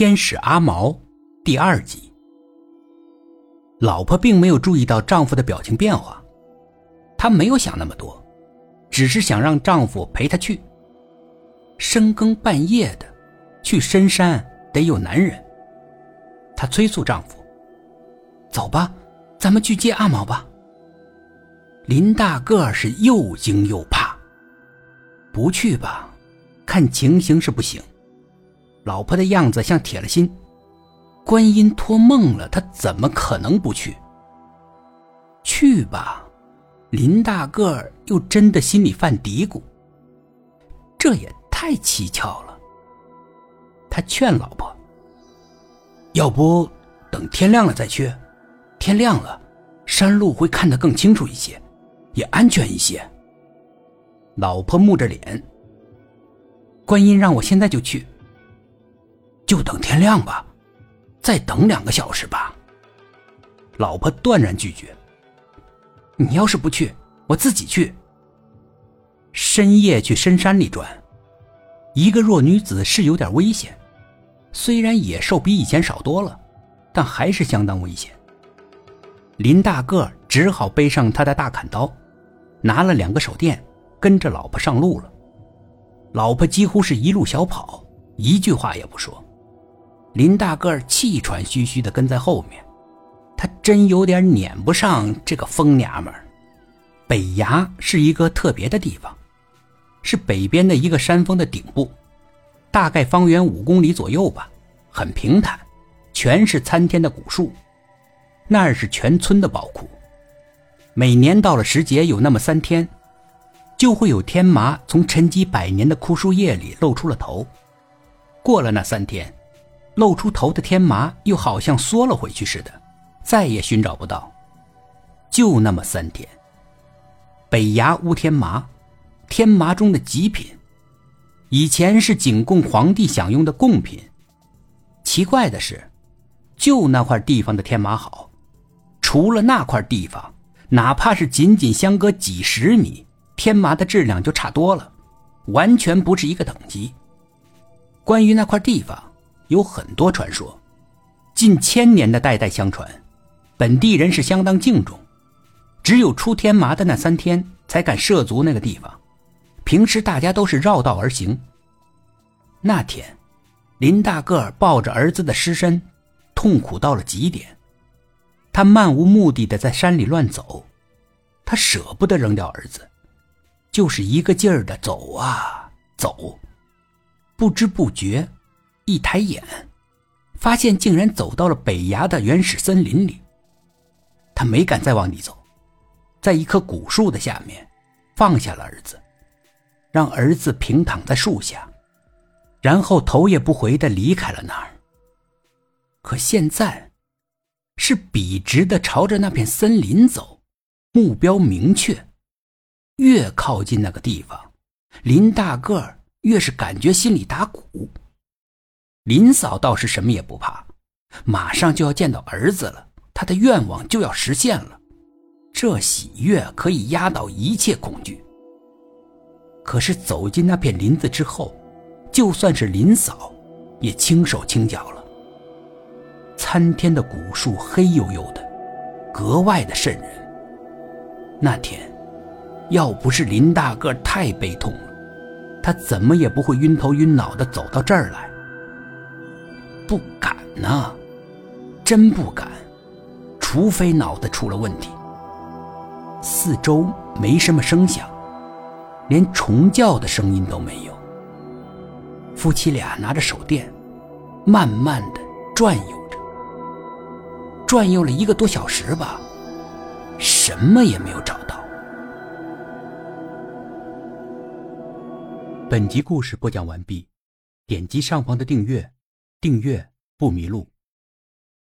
天使阿毛第二集。老婆并没有注意到丈夫的表情变化，她没有想那么多，只是想让丈夫陪她去。深更半夜的去深山得有男人。她催促丈夫：“走吧，咱们去接阿毛吧。”林大个是又惊又怕，不去吧，看情形是不行。老婆的样子像铁了心，观音托梦了，他怎么可能不去？去吧，林大个儿又真的心里犯嘀咕，这也太蹊跷了。他劝老婆：“要不等天亮了再去？天亮了，山路会看得更清楚一些，也安全一些。”老婆木着脸：“观音让我现在就去。”就等天亮吧，再等两个小时吧。老婆断然拒绝。你要是不去，我自己去。深夜去深山里转，一个弱女子是有点危险。虽然野兽比以前少多了，但还是相当危险。林大个只好背上他的大砍刀，拿了两个手电，跟着老婆上路了。老婆几乎是一路小跑，一句话也不说。林大个儿气喘吁吁地跟在后面，他真有点撵不上这个疯娘们儿。北崖是一个特别的地方，是北边的一个山峰的顶部，大概方圆五公里左右吧，很平坦，全是参天的古树，那儿是全村的宝库。每年到了时节，有那么三天，就会有天麻从沉积百年的枯树叶里露出了头。过了那三天。露出头的天麻又好像缩了回去似的，再也寻找不到。就那么三天。北崖乌天麻，天麻中的极品，以前是仅供皇帝享用的贡品。奇怪的是，就那块地方的天麻好，除了那块地方，哪怕是仅仅相隔几十米，天麻的质量就差多了，完全不是一个等级。关于那块地方。有很多传说，近千年的代代相传，本地人是相当敬重，只有出天麻的那三天才敢涉足那个地方，平时大家都是绕道而行。那天，林大个抱着儿子的尸身，痛苦到了极点，他漫无目的的在山里乱走，他舍不得扔掉儿子，就是一个劲儿的走啊走，不知不觉。一抬眼，发现竟然走到了北崖的原始森林里。他没敢再往里走，在一棵古树的下面放下了儿子，让儿子平躺在树下，然后头也不回的离开了那儿。可现在，是笔直的朝着那片森林走，目标明确。越靠近那个地方，林大个儿越是感觉心里打鼓。林嫂倒是什么也不怕，马上就要见到儿子了，她的愿望就要实现了，这喜悦可以压倒一切恐惧。可是走进那片林子之后，就算是林嫂，也轻手轻脚了。参天的古树黑黝黝的，格外的瘆人。那天，要不是林大个太悲痛了，他怎么也不会晕头晕脑的走到这儿来。那，真不敢，除非脑子出了问题。四周没什么声响，连虫叫的声音都没有。夫妻俩拿着手电，慢慢的转悠着，转悠了一个多小时吧，什么也没有找到。本集故事播讲完毕，点击上方的订阅。订阅不迷路。